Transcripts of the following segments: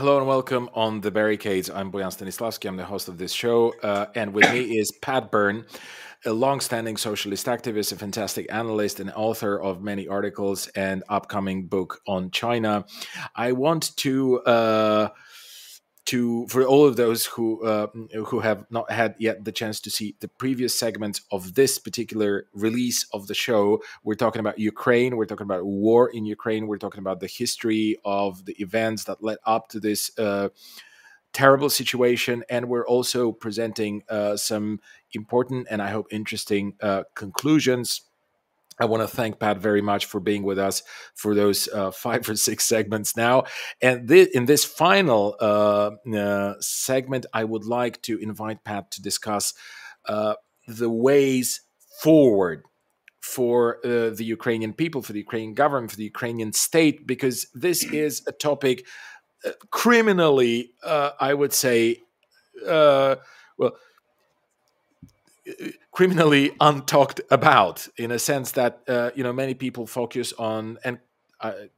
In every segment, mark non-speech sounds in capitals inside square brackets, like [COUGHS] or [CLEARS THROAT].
Hello and welcome on the barricades. I'm Boyan Stanislavski. I'm the host of this show, uh, and with me is Pat Byrne, a long-standing socialist activist, a fantastic analyst, and author of many articles and upcoming book on China. I want to. Uh, to for all of those who uh, who have not had yet the chance to see the previous segments of this particular release of the show, we're talking about Ukraine. We're talking about war in Ukraine. We're talking about the history of the events that led up to this. Uh, terrible situation and we're also presenting uh, some important and i hope interesting uh, conclusions I want to thank Pat very much for being with us for those uh, [LAUGHS] five or six segments now. And th- in this final uh, uh, segment, I would like to invite Pat to discuss uh, the ways forward for uh, the Ukrainian people, for the Ukrainian government, for the Ukrainian state, because this [CLEARS THROAT] is a topic uh, criminally, I would say, well, criminally untalked about in a sense that uh, you know many people focus on and I,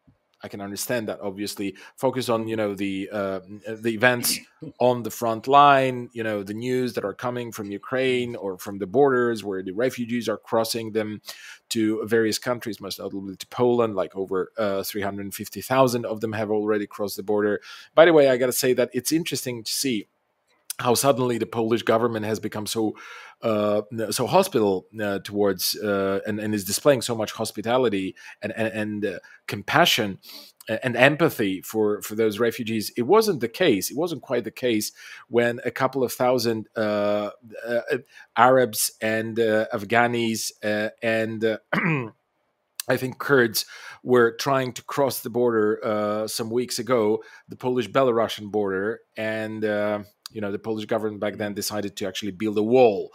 I can understand that obviously focus on you know the uh, the events [COUGHS] on the front line you know the news that are coming from Ukraine or from the borders where the refugees are crossing them to various countries most notably to Poland like over uh, 350,000 of them have already crossed the border. By the way I got to say that it's interesting to see how suddenly the Polish government has become so uh, so hospitable uh, towards uh, and, and is displaying so much hospitality and and, and uh, compassion and empathy for for those refugees. It wasn't the case. It wasn't quite the case when a couple of thousand uh, uh, Arabs and Afghanis and [CLEARS THROAT] I think Kurds were trying to cross the border some weeks ago, the Polish-Belarusian border, and you know the Polish government back then decided to actually build a wall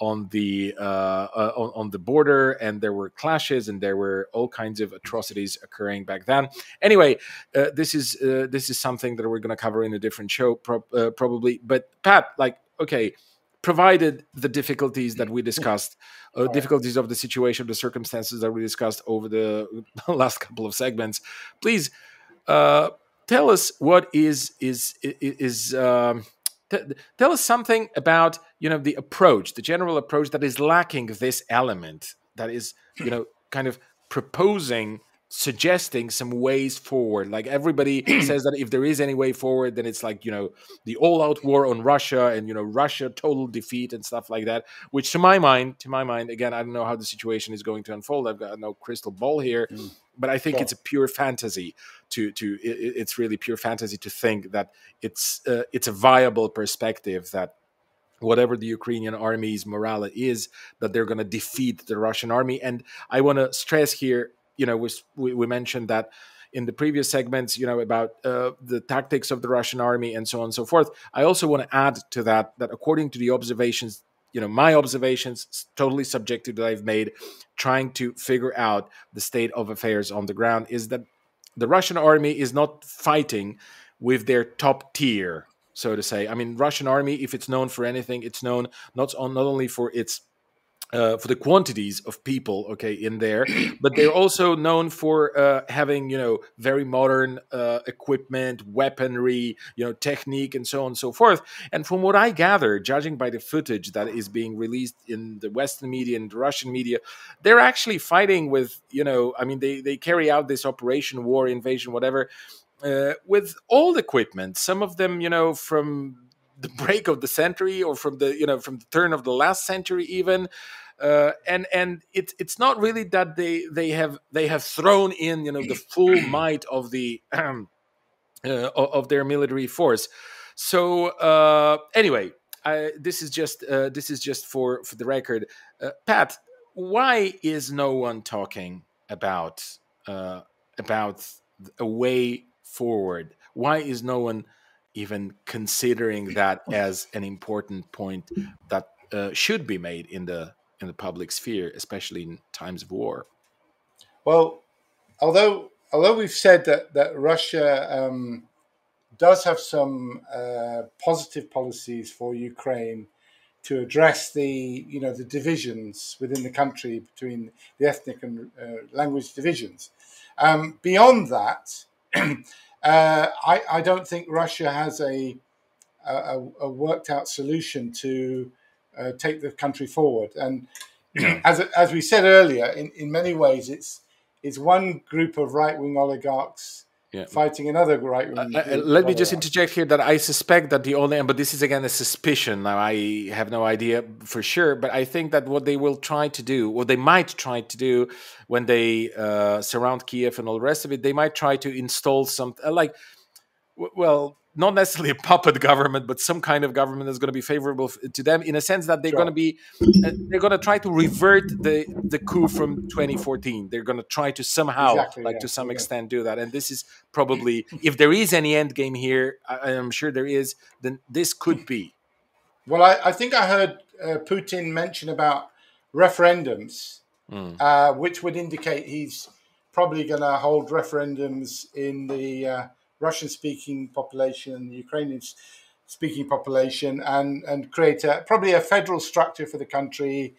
on the uh, uh, on, on, the border, and there were clashes, and there were all kinds of atrocities occurring back then. Anyway, uh, this is uh, this is something that we're going to cover in a different show, pro- uh, probably. But Pat, like, okay, provided the difficulties that we discussed, [LAUGHS] uh, difficulties of the situation, the circumstances that we discussed over the [LAUGHS] last couple of segments, please tell us what is is is. Um, tell us something about you know the approach, the general approach that is lacking this element that is you know kind of proposing suggesting some ways forward like everybody [CLEARS THROAT] says that if there is any way forward then it's like you know the all-out war on russia and you know russia total defeat and stuff like that which to my mind to my mind again i don't know how the situation is going to unfold i've got no crystal ball here mm. but i think yeah. it's a pure fantasy to to it, it's really pure fantasy to think that it's uh, it's a viable perspective that whatever the Ukrainian army's morale is, that they're going to defeat the Russian army. And I want to stress here you know, we, we mentioned that in the previous segments, you know, about uh, the tactics of the Russian army and so on and so forth. I also want to add to that that according to the observations, you know, my observations, totally subjective that I've made, trying to figure out the state of affairs on the ground, is that the Russian army is not fighting with their top tier, so to say. I mean, Russian army, if it's known for anything, it's known not on, not only for its uh, for the quantities of people okay in there but they're also known for uh, having you know very modern uh, equipment weaponry you know technique and so on and so forth. And from what i gather judging by the footage that is being released in the western media and the russian media they're actually fighting with you know i mean they, they carry out this operation war invasion whatever uh, with old equipment some of them you know from the break of the century or from the you know from the turn of the last century even uh, and and it's it's not really that they they have they have thrown in you know the full [CLEARS THROAT] might of the um, [CLEARS THROAT] uh, of their military force. So uh, anyway I, this is just uh, this is just for for the record. Uh, pat why is no one talking about uh, about a way forward? Why is no one even considering that as an important point that uh, should be made in the in the public sphere, especially in times of war. Well, although although we've said that that Russia um, does have some uh, positive policies for Ukraine to address the you know the divisions within the country between the ethnic and uh, language divisions. Um, beyond that, [CLEARS THROAT] uh, I, I don't think Russia has a, a, a worked out solution to uh, take the country forward. And as, as we said earlier, in, in many ways, it's, it's one group of right wing oligarchs yeah. fighting another right wing. Uh, uh, let me just interject here that I suspect that the only, but this is again a suspicion. Now I have no idea for sure, but I think that what they will try to do, what they might try to do, when they uh, surround Kiev and all the rest of it, they might try to install some uh, like, well, not necessarily a puppet government, but some kind of government that's going to be favorable to them in a sense that they're sure. going to be, uh, they're going to try to revert the the coup from 2014. They're going to try to somehow, exactly, like yeah. to some yeah. extent, do that. And this is probably, if there is any end game here, I, am sure there is. Then this could be. Well, I, I think I heard uh, Putin mention about referendums, mm. uh, which would indicate he's probably going to hold referendums in the uh, Russian speaking population, and the Ukrainian speaking population, and, and create a, probably a federal structure for the country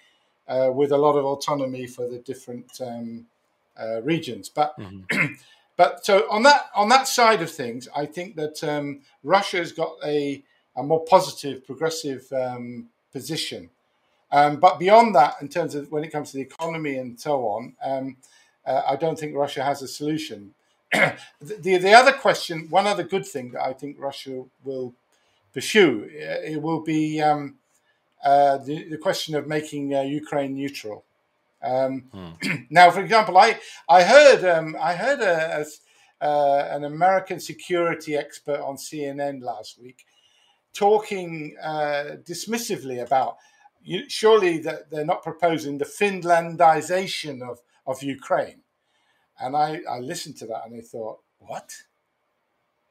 uh, with a lot of autonomy for the different um, uh, regions. But mm-hmm. [CLEARS THROAT] but so on that on that side of things, I think that um, Russia has got a, a more positive, progressive um, position. Um, but beyond that, in terms of when it comes to the economy and so on, um, uh, I don't think Russia has a solution. The the other question, one other good thing that I think Russia will pursue, uh, it will be um, uh, the, the question of making uh, Ukraine neutral. Um, hmm. [CLEARS THROAT] now, for example, I I heard um, I heard a, a, uh, an American security expert on CNN last week talking uh, dismissively about you, surely that they're not proposing the Finlandization of of Ukraine. And I, I listened to that and I thought, what?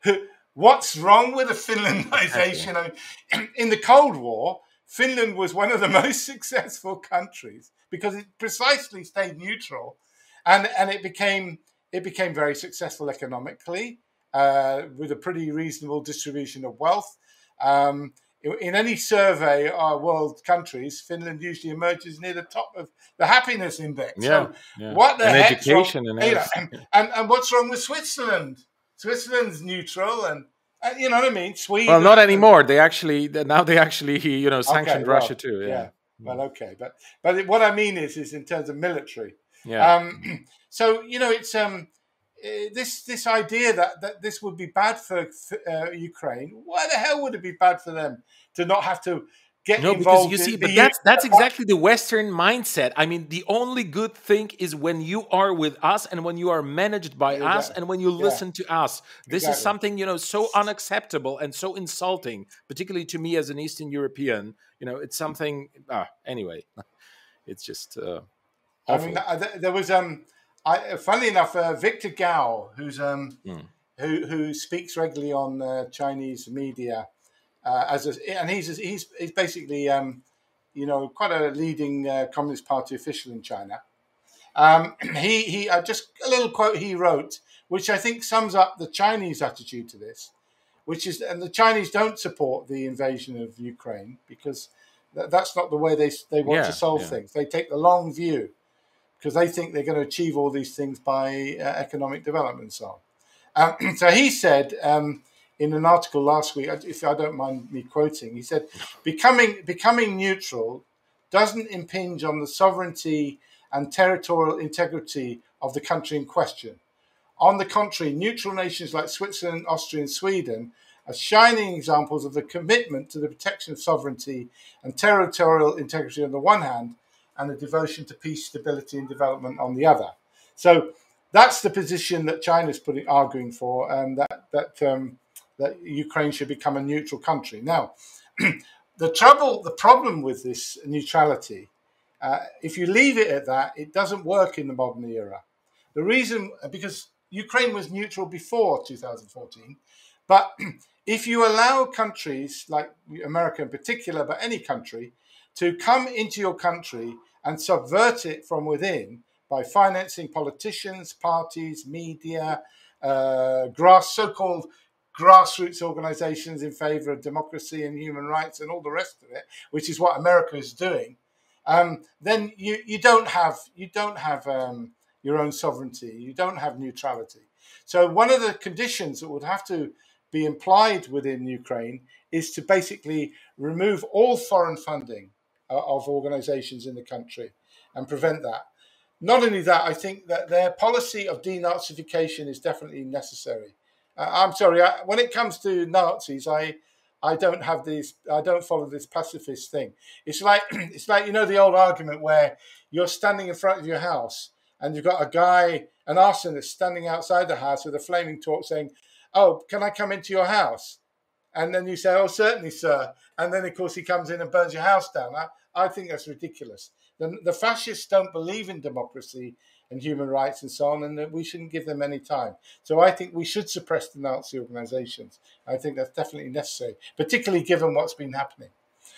[LAUGHS] What's wrong with a Finlandization? I mean, [CLEARS THROAT] in the Cold War, Finland was one of the [LAUGHS] most successful countries because it precisely stayed neutral, and and it became it became very successful economically uh, with a pretty reasonable distribution of wealth. Um, in any survey of world countries, Finland usually emerges near the top of the happiness index. Yeah, so yeah. what the and heck? Education wrong, and, and, and, and what's wrong with Switzerland? Switzerland's neutral, and uh, you know what I mean. Sweden. Well, not anymore. They actually now they actually you know sanctioned okay, well, Russia too. Yeah. yeah. Well, okay, but but what I mean is is in terms of military. Yeah. Um, [CLEARS THROAT] so you know it's um this this idea that, that this would be bad for uh, Ukraine. Why the hell would it be bad for them to not have to get no, involved? because you see, but that's that's exactly the Western mindset. I mean, the only good thing is when you are with us and when you are managed by exactly. us and when you listen yeah. to us. This exactly. is something you know so unacceptable and so insulting, particularly to me as an Eastern European. You know, it's something. Ah, anyway, [LAUGHS] it's just. Uh, I mean, there was um I, funnily enough, uh, Victor Gao, who's um, mm. who who speaks regularly on uh, Chinese media, uh, as a, and he's he's he's basically um, you know quite a leading uh, Communist Party official in China. Um, [CLEARS THROAT] he he uh, just a little quote he wrote, which I think sums up the Chinese attitude to this, which is and the Chinese don't support the invasion of Ukraine because that's not the way they they want yeah, to solve yeah. things. They take the long view because they think they're going to achieve all these things by uh, economic development and so on. Um, [CLEARS THROAT] so he said um, in an article last week, if I don't mind me quoting, he said, "Becoming becoming neutral doesn't impinge on the sovereignty and territorial integrity of the country in question. On the contrary, neutral nations like Switzerland, Austria, and Sweden." Are shining examples of the commitment to the protection of sovereignty and territorial integrity on the one hand, and a devotion to peace, stability, and development on the other. So that's the position that China's putting arguing for, and that that um, that Ukraine should become a neutral country. Now, [CLEARS THROAT] the trouble, the problem with this neutrality, uh, if you leave it at that, it doesn't work in the modern era. The reason, because Ukraine was neutral before 2014, but [CLEARS THROAT] if you allow countries like America in particular, but any country, to come into your country and subvert it from within by financing politicians, parties, media, uh, grass, so-called grassroots organizations in favor of democracy and human rights and all the rest of it, which is what America is doing, um, then you, you don't have you don't have um, your own sovereignty, you don't have neutrality. So one of the conditions that would have to be implied within Ukraine is to basically remove all foreign funding of organizations in the country and prevent that. Not only that, I think that their policy of denazification is definitely necessary. Uh, I'm sorry, I, when it comes to Nazis, I I don't have these. I don't follow this pacifist thing. It's like [CLEARS THROAT] it's like you know the old argument where you're standing in front of your house and you've got a guy, an arsonist, standing outside the house with a flaming torch, saying, "Oh, can I come into your house?" And then you say, "Oh, certainly, sir." And then of course he comes in and burns your house down. I, I think that's ridiculous. The, the fascists don't believe in democracy and human rights and so on, and that we shouldn't give them any time. So I think we should suppress the Nazi organizations. I think that's definitely necessary, particularly given what's been happening.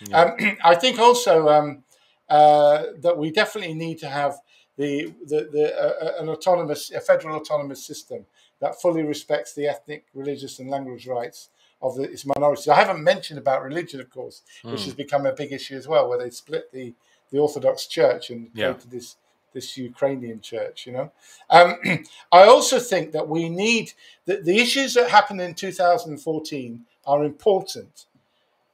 Yeah. Um, [CLEARS THROAT] I think also um, uh, that we definitely need to have the, the, the uh, uh, an autonomous, a federal autonomous system that fully respects the ethnic, religious, and language rights of the, its minorities. I haven't mentioned about religion, of course, mm. which hmm. has become a big issue as well, where they split the, the Orthodox Church and yeah. created this this Ukrainian church, you know. Um, [CLEARS THROAT] I also think that we need that the issues that happened in 2014 are important,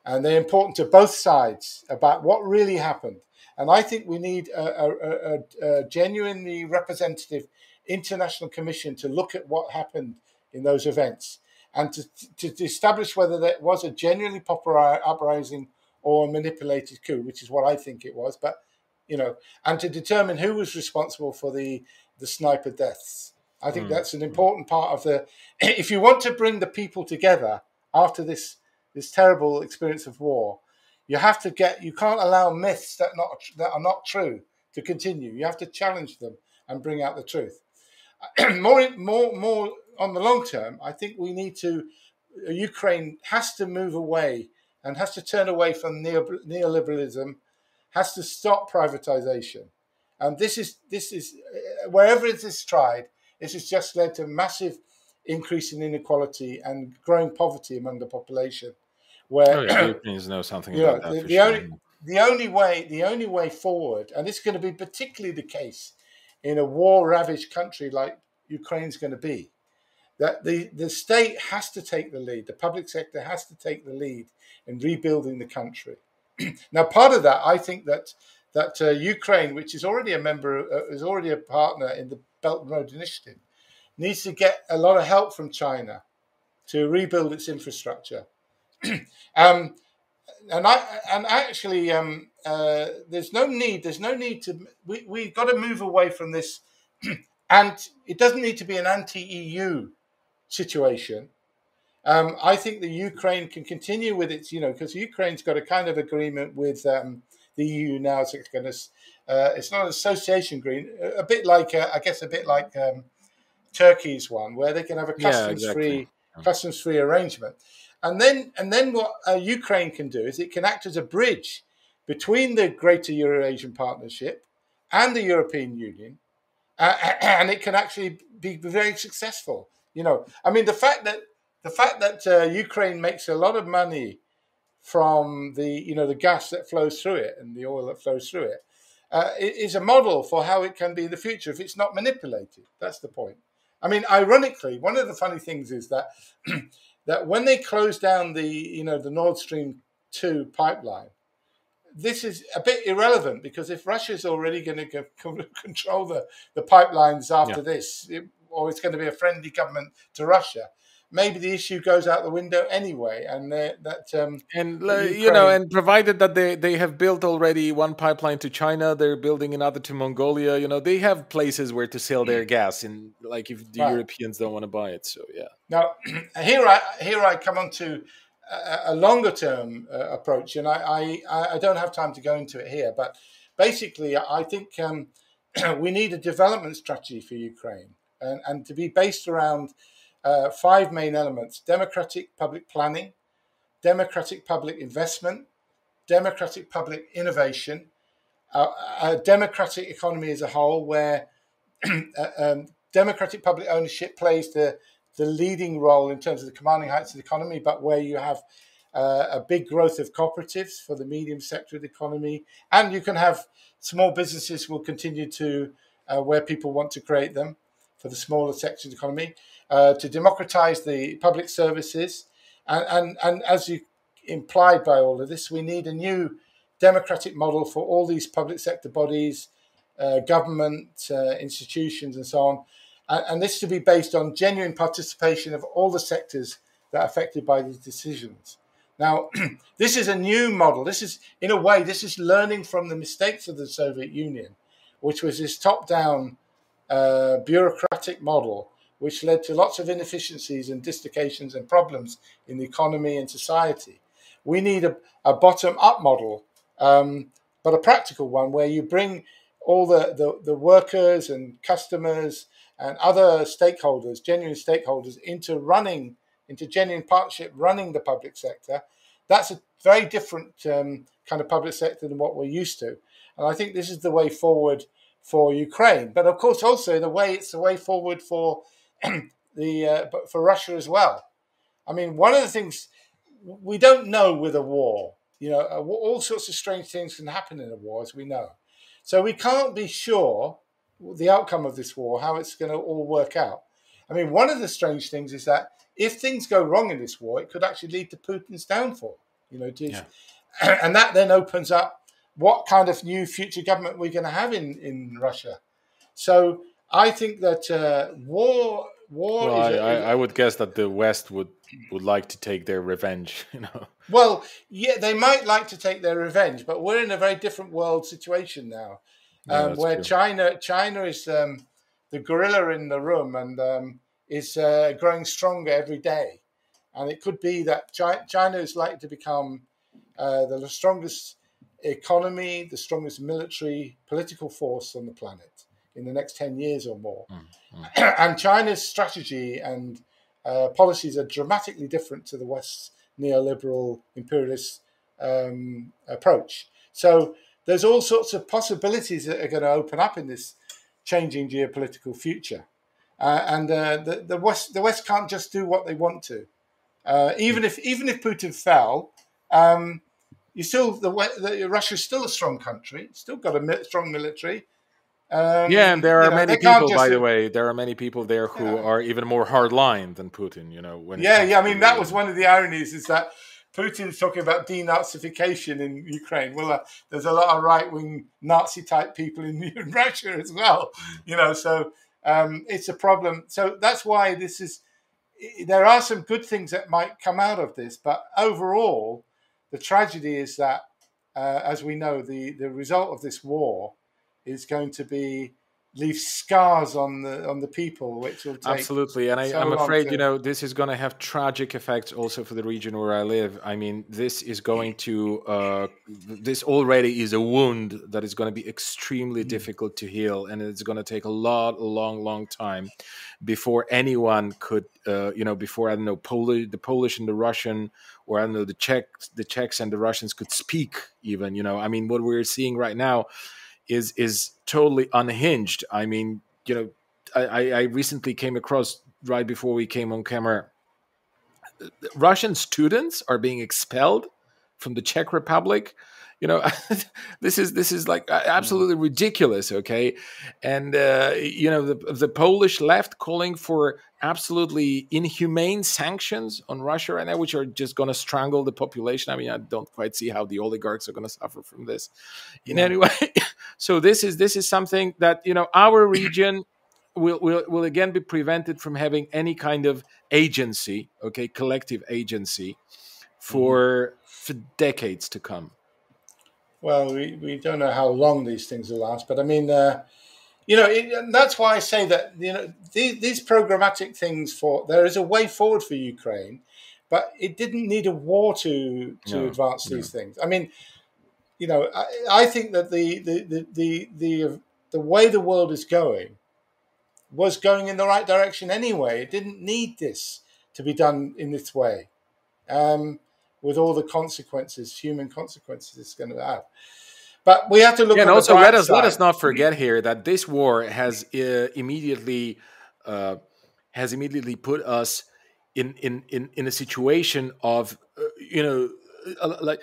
and they're important to both sides about what really happened. And I think we need a, a, a, a genuinely representative international commission to look at what happened in those events and to, to, to establish whether there was a genuinely popular uprising or a manipulated coup, which is what I think it was. But you know, and to determine who was responsible for the the sniper deaths. I think mm. that's an important part of the. [CLEARS THROAT] If you want to bring the people together after this this terrible experience of war, you have to get. You can't allow myths that not that are not true to continue. You have to challenge them and bring out the truth. [CLEARS THROAT] more, more, more on the long term. I think we need to. Uh, Ukraine has to move away and has to turn away from neoliberalism has to stop privatization. And this is this is uh, wherever it is tried, this has just led to massive increase in inequality and growing poverty among the population. Where oh, yeah, Europeans know something about know, that. The, the sure. only the only way the only way forward, and it's going to be particularly the case in a war ravaged country like Ukraine's going to be, that the, the state has to take the lead, the public sector has to take the lead in rebuilding the country. [CLEARS THROAT] now, part of that, I think that that uh, Ukraine, which is already a member, uh, is already a partner in the Belt and Road Initiative, needs to get a lot of help from China to rebuild its infrastructure. [CLEARS THROAT] um, and I and actually, um, uh, there's no need. There's no need to. We we've got to move away from this, [CLEARS THROAT] and it doesn't need to be an anti-EU situation. Um, I think the Ukraine can continue with its, you know, because Ukraine's got a kind of agreement with um, the EU now. It's kind of, uh, it's not an association agreement, a bit like, uh, I guess, a bit like um, Turkey's one, where they can have a customs-free, yeah, exactly. customs-free arrangement. And then, and then what uh, Ukraine can do is it can act as a bridge between the Greater Eurasian Partnership and the European Union, uh, [CLEARS THROAT] and it can actually be very successful. You know, I mean, the fact that the fact that uh, Ukraine makes a lot of money from the you know the gas that flows through it and the oil that flows through it uh, is a model for how it can be in the future if it's not manipulated. That's the point. I mean, ironically, one of the funny things is that [CLEARS THROAT] that when they close down the you know the Nord Stream two pipeline, this is a bit irrelevant because if Russia's already going to [LAUGHS] control the, the pipelines after yeah. this, it, or it's going to be a friendly government to Russia, maybe the issue goes out the window anyway, and that um, and Ukraine... you know, and provided that they they have built already one pipeline to China, they're building another to Mongolia. You know, they have places where to sell their gas, and like if the right. Europeans don't want to buy it, so yeah. Now [CLEARS THROAT] here I here I come on to a, a longer term uh, approach, and I, I I don't have time to go into it here, but basically I think um, [CLEARS THROAT] we need a development strategy for Ukraine, and and to be based around uh, five main elements democratic public planning, democratic public investment, democratic public innovation, uh, a democratic economy as a whole, where [CLEARS THROAT] uh, um, democratic public ownership plays the, the leading role in terms of the commanding heights of the economy, but where you have uh, a big growth of cooperatives for the medium sector of the economy, and you can have small businesses will continue to uh, where people want to create them for the smaller sector of the economy uh, to democratize the public services. And, and, and as you implied by all of this, we need a new democratic model for all these public sector bodies, uh, government uh, institutions, and so on. And, and, this to be based on genuine participation of all the sectors that are affected by these decisions. Now, [CLEARS THROAT] this is a new model. This is, in a way, this is learning from the mistakes of the Soviet Union, which was this top-down uh, bureaucratic model, which led to lots of inefficiencies and dislocations and problems in the economy and society. We need a, a bottom-up model, um, but a practical one where you bring all the, the, the workers and customers and other stakeholders, genuine stakeholders, into running into genuine partnership running the public sector, that's a very different um, kind of public sector than what we're used to. And I think this is the way forward for Ukraine. But of course, also the way it's the way forward for [CLEARS THROAT] the uh, for Russia as well. I mean, one of the things we don't know with a war, you know, uh, all sorts of strange things can happen in a war, as we know. So we can't be sure the outcome of this war, how it's going to all work out. I mean, one of the strange things is that if things go wrong in this war, it could actually lead to Putin's downfall. You know, to, yeah. [CLEARS THROAT] and that then opens up what kind of new future government we're going to have in in Russia. So I think that uh, war war. Well, I, a, I, I, would guess that the West would would like to take their revenge. [LAUGHS] You know. Well, yeah, they might like to take their revenge, but we're in a very different world situation now, um, where true. China China is um, the gorilla in the room, and um, is uh, growing stronger every day. And it could be that China is likely to become uh, the strongest economy, the strongest military, political force on the planet in the next 10 years or more. Mm, [CLEARS THROAT] and China's strategy and uh, policies are dramatically different to the West's neoliberal imperialist um, approach. So there's all sorts of possibilities that are going to open up in this changing geopolitical future. Uh, and uh, the, the West the West can't just do what they want to. Uh, even if even if Putin fell, um, you still the, the Russia's still a strong country. It's still got a strong military. Um, yeah, and there are know, many people, by the way, there are many people there who are even more hardline than Putin. You know, when yeah, yeah. I mean, that was one of the ironies is that Putin's talking about denazification in Ukraine. Well, uh, there's a lot of right wing Nazi type people in, [LAUGHS] in Russia as well. You know, so um, it's a problem. So that's why this is. There are some good things that might come out of this, but overall, the tragedy is that, uh, as we know, the the result of this war is going to be leave scars on the on the people, which will absolutely. And I, am afraid to... you know this is going to have tragic effects also for the region where I live. I mean, this is going to uh, this already is a wound that is going to be extremely mm. difficult to heal, and it's going to take a lot, a long, long time before anyone could, uh, you know, before I don't know, Polish, the Polish and the Russian, or I don't know, the Czechs, the Czechs and the Russians could speak. Even, you know, I mean, what we're seeing right now is is totally unhinged. I mean, you know, I, I recently came across right before we came on camera. Russian students are being expelled from the Czech Republic. You know, [LAUGHS] this is this is like absolutely ridiculous. Okay, and uh, you know the the Polish left calling for absolutely inhumane sanctions on Russia right now, which are just going to strangle the population. I mean, I don't quite see how the oligarchs are going to suffer from this in yeah. any way. [LAUGHS] so this is this is something that you know our region will, will will again be prevented from having any kind of agency, okay, collective agency for mm-hmm. for decades to come. Well, we, we don't know how long these things will last, but I mean, uh, you know, it, that's why I say that you know these, these programmatic things for there is a way forward for Ukraine, but it didn't need a war to to no, advance these no. things. I mean, you know, I, I think that the the, the the the the way the world is going was going in the right direction anyway. It didn't need this to be done in this way, um, with all the consequences, human consequences it's going to have. But we have to look. Yeah, and also let us side. let us not forget here that this war has uh, immediately uh, has immediately put us in in in, in a situation of uh, you know uh, like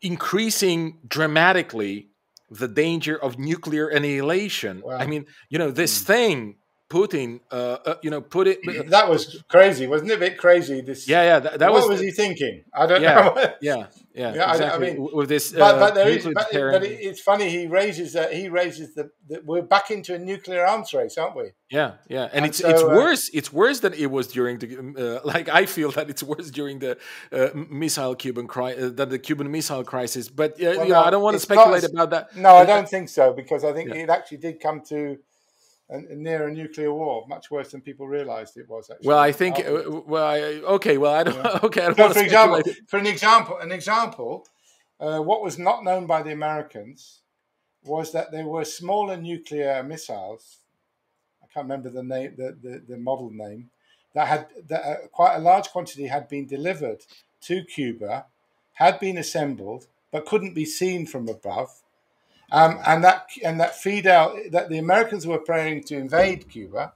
increasing dramatically the danger of nuclear annihilation. Wow. I mean, you know, this mm. thing Putin, uh, uh, you know, put it. Uh, that was crazy, wasn't it? A bit crazy. This. Yeah, yeah. That, that what was. was he thinking? I don't yeah, know. [LAUGHS] yeah, yeah, Yeah, I- I exactly. mean, with this, but, uh, but there is, but, but it's funny. He raises that. He raises the, the. We're back into a nuclear arms race, aren't we? Yeah, yeah, and, And it's so, it's uh, worse. It's worse than it was during the uh, [LAUGHS] like. I feel that it's worse during the uh, missile Cuban cri- uh, than the Cuban missile crisis. But uh, Well, you know, no, I don't want to not speculate about that. No, I Uh, don't think so because I think Yeah. it actually did come to near a nuclear war, much worse than people realised it was. Actually, Well, I think. afterwards. Uh, well, I, okay. Well, I don't. Yeah. [LAUGHS] Okay, I don't So, for example, for an example, an example, uh, what was not known by the Americans was that there were smaller nuclear missiles. I can't remember the name, the, the, the model name, that had that uh, quite a large quantity had been delivered to Cuba, had been assembled, but couldn't be seen from above. Um, and that and that Fidel that the Americans were preparing to invade Cuba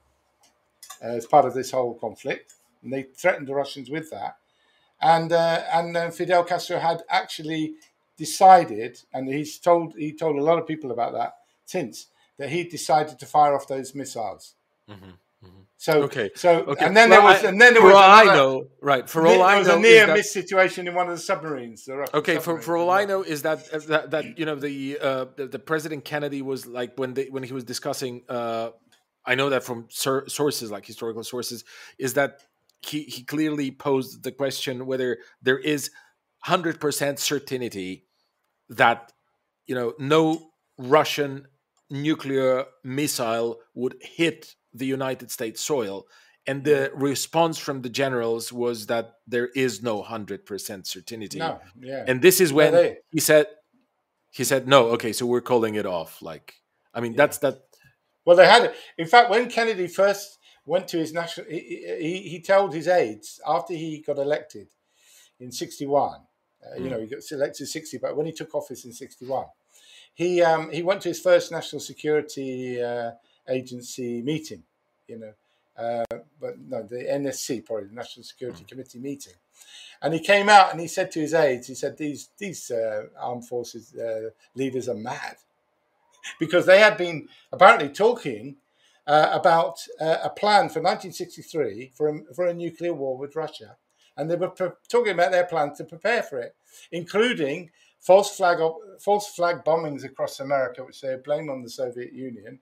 uh, as part of this whole conflict, and they threatened the Russians with that. And uh, and uh, Fidel Castro had actually decided, and he's told he told a lot of people about that since that he decided to fire off those missiles. Mhm. So Okay, so Okay. and then Well, there was I- and then there for was all I know, right? For all I was know, a is near that- miss situation in one of the submarines. the Okay, for, for all I know is that uh, that, that you know the, uh, the the President Kennedy was like when they when he was discussing. Uh, I know that from sur- sources like historical sources is that he he clearly posed the question whether there is hundred percent certainty that you know no Russian nuclear missile would hit the United States soil. And the response from the generals was that there is no hundred percent certainty No, yeah. and this is Yeah, when he said he said no okay so we're calling it off like i mean that's that Well, they had it. In fact, when Kennedy first went to his national, he, he, he told his aides after he got elected in '61. Uh, You know, he got elected '60, but when he took office in '61, he um, he went to his first national security uh, agency meeting. You know, uh, but no, the NSC, probably the National Security Committee meeting. And he came out and he said to his aides, he said, "These these uh, armed forces uh, leaders are mad." [LAUGHS] because they had been apparently talking uh, about uh, a plan for 1963 for a, for a nuclear war with Russia, and they were pre- talking about their plan to prepare for it, including false flag false flag bombings across America, which they blame on the Soviet Union.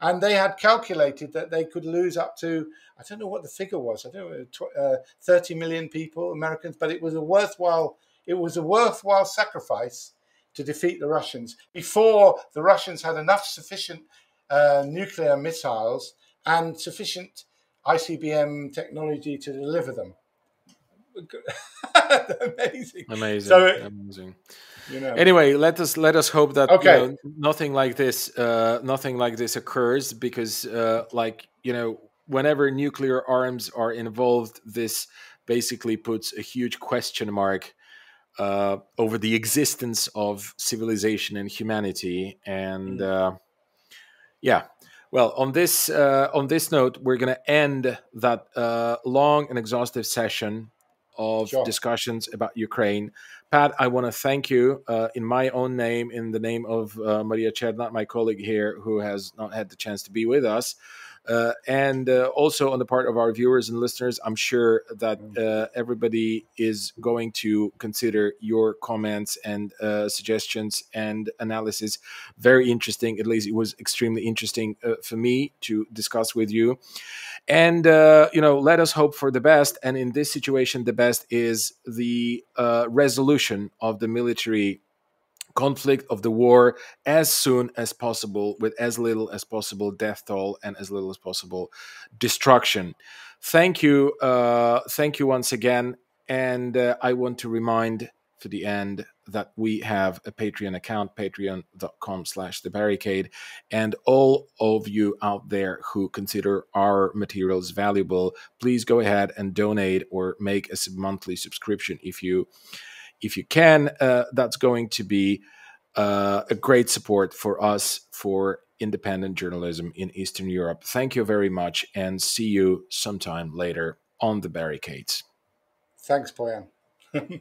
And they had calculated that they could lose up to I don't know what the figure was. I don't know, uh, 30 million people, Americans, but it was a worthwhile it was a worthwhile sacrifice to defeat the Russians before the Russians had enough sufficient uh, nuclear missiles and sufficient ICBM technology to deliver them. [LAUGHS] Amazing, amazing So amazing you know. anyway let us let us hope that you Okay. know, nothing like this uh nothing like this occurs because uh like you know whenever nuclear arms are involved this basically puts a huge question mark uh, over the existence of civilization and humanity. And uh, yeah, well, on this uh, on this note, we're going to end that uh, long and exhaustive session of Sure. discussions about Ukraine. Pat, I want to thank you uh, in my own name, in the name of uh, Maria Chernat, my colleague here, who has not had the chance to be with us. Uh, and uh, also on the part of our viewers and listeners, I'm sure that uh, everybody is going to consider your comments and uh, suggestions and analysis very interesting. At least it was extremely interesting uh, for me to discuss with you. And uh, you know, let us hope for the best. And in this situation, the best is the uh, resolution of the military conflict of the war as soon as possible with as little as possible death toll and as little as possible destruction. Thank you uh, thank you once again and uh, i want to remind to the end that we have a patreon account patreon.com slash the barricade and all of you out there who consider our materials valuable please go ahead and donate or make a monthly subscription if you if you can, uh, that's going to be uh, a great support for us for independent journalism in Eastern Europe. Thank you very much and see you sometime later on the barricades. Thanks, Boyan. [LAUGHS]